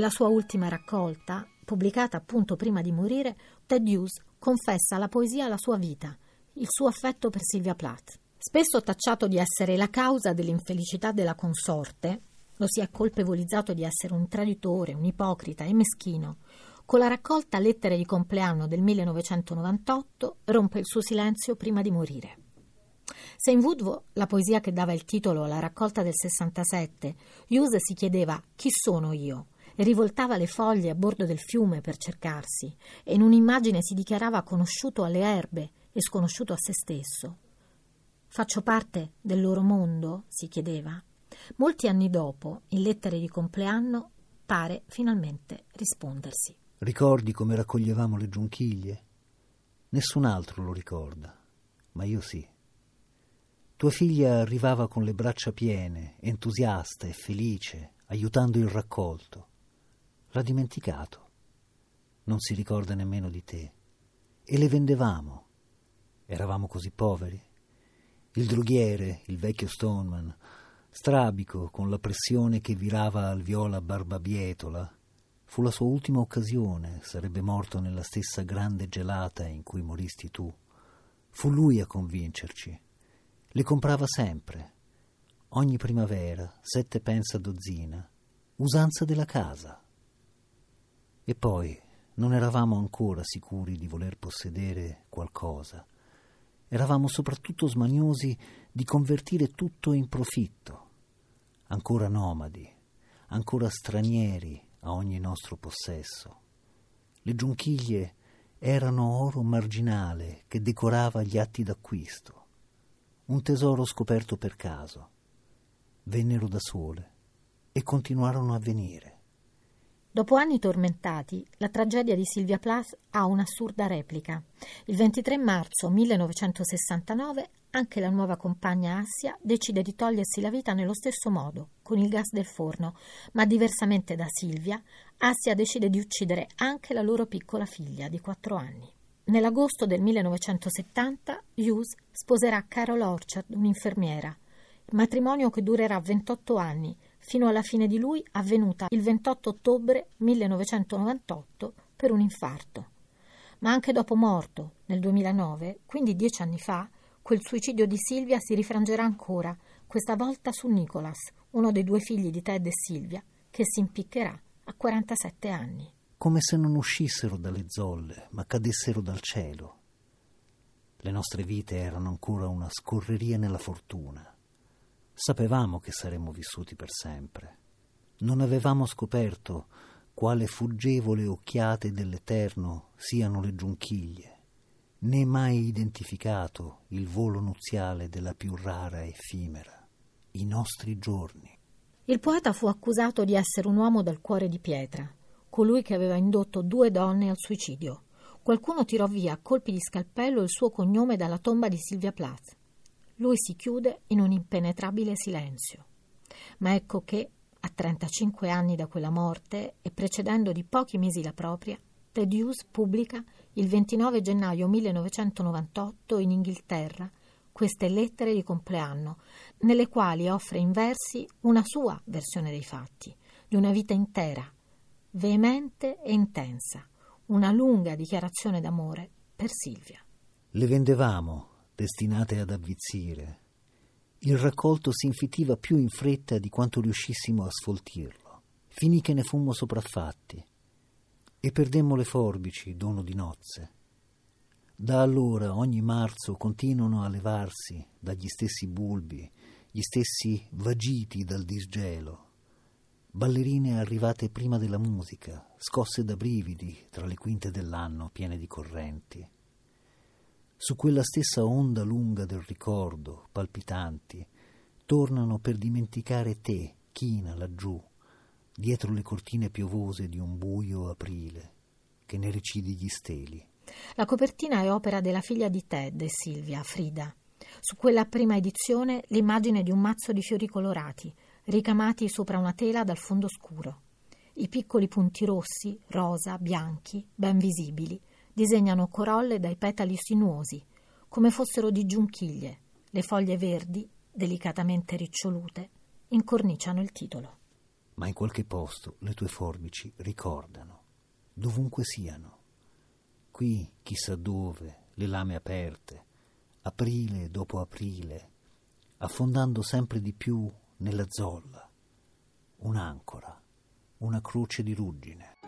Nella sua ultima raccolta, pubblicata appunto prima di morire, Ted Hughes confessa alla poesia la sua vita, il suo affetto per Sylvia Plath. Spesso tacciato di essere la causa dell'infelicità della consorte, lo si è colpevolizzato di essere un traditore, un ipocrita e meschino. Con la raccolta Lettere di compleanno del 1998 rompe il suo silenzio prima di morire. Se in Woodville, la poesia che dava il titolo alla raccolta del 67, Hughes si chiedeva chi sono io rivoltava le foglie a bordo del fiume per cercarsi e in un'immagine si dichiarava conosciuto alle erbe e sconosciuto a se stesso. Faccio parte del loro mondo? si chiedeva. Molti anni dopo, in lettere di compleanno, pare finalmente rispondersi. Ricordi come raccoglievamo le giunchiglie? Nessun altro lo ricorda, ma io sì. Tua figlia arrivava con le braccia piene, entusiasta e felice, aiutando il raccolto. L'ha dimenticato. Non si ricorda nemmeno di te. E le vendevamo. Eravamo così poveri. Il droghiere, il vecchio Stoneman, strabico con la pressione che virava al viola barbabietola, fu la sua ultima occasione, sarebbe morto nella stessa grande gelata in cui moristi tu. Fu lui a convincerci. Le comprava sempre, ogni primavera, sette pence a dozzina, usanza della casa. E poi non eravamo ancora sicuri di voler possedere qualcosa. Eravamo soprattutto smaniosi di convertire tutto in profitto. Ancora nomadi, ancora stranieri a ogni nostro possesso. Le giunchiglie erano oro marginale che decorava gli atti d'acquisto. Un tesoro scoperto per caso. Vennero da sole e continuarono a venire. Dopo anni tormentati, la tragedia di Sylvia Plath ha un'assurda replica. Il 23 marzo 1969 anche la nuova compagna Assia decide di togliersi la vita nello stesso modo, con il gas del forno, ma diversamente da Silvia, Assia decide di uccidere anche la loro piccola figlia di quattro anni. Nell'agosto del 1970 Hughes sposerà Carol Orchard, un'infermiera, matrimonio che durerà 28 anni fino alla fine di lui avvenuta il 28 ottobre 1998 per un infarto. Ma anche dopo morto, nel 2009, quindi dieci anni fa, quel suicidio di Silvia si rifrangerà ancora, questa volta su Nicholas, uno dei due figli di Ted e Silvia, che si impiccherà a 47 anni. Come se non uscissero dalle zolle, ma cadessero dal cielo. Le nostre vite erano ancora una scorreria nella fortuna. Sapevamo che saremmo vissuti per sempre. Non avevamo scoperto quale fuggevole occhiate dell'Eterno siano le giunchiglie, né mai identificato il volo nuziale della più rara effimera, i nostri giorni. Il poeta fu accusato di essere un uomo dal cuore di pietra, colui che aveva indotto due donne al suicidio. Qualcuno tirò via a colpi di scalpello il suo cognome dalla tomba di Silvia Plath lui si chiude in un impenetrabile silenzio. Ma ecco che, a 35 anni da quella morte e precedendo di pochi mesi la propria, Ted Hughes pubblica il 29 gennaio 1998 in Inghilterra queste lettere di compleanno, nelle quali offre in versi una sua versione dei fatti, di una vita intera, veemente e intensa, una lunga dichiarazione d'amore per Silvia. Le vendevamo destinate ad avvizzire. Il raccolto si infitiva più in fretta di quanto riuscissimo a sfoltirlo. Finì che ne fummo sopraffatti e perdemmo le forbici, dono di nozze. Da allora ogni marzo continuano a levarsi dagli stessi bulbi, gli stessi vagiti dal disgelo. Ballerine arrivate prima della musica, scosse da brividi tra le quinte dell'anno piene di correnti su quella stessa onda lunga del ricordo, palpitanti, tornano per dimenticare te, china laggiù, dietro le cortine piovose di un buio aprile, che ne recidi gli steli. La copertina è opera della figlia di Ted e Silvia, Frida. Su quella prima edizione l'immagine di un mazzo di fiori colorati, ricamati sopra una tela dal fondo scuro. I piccoli punti rossi, rosa, bianchi, ben visibili, disegnano corolle dai petali sinuosi, come fossero di giunchiglie. Le foglie verdi, delicatamente ricciolute, incorniciano il titolo. ma in qualche posto le tue forbici ricordano, dovunque siano. Qui, chissà dove, le lame aperte, aprile dopo aprile, affondando sempre di più nella zolla, un'ancora, una croce di ruggine.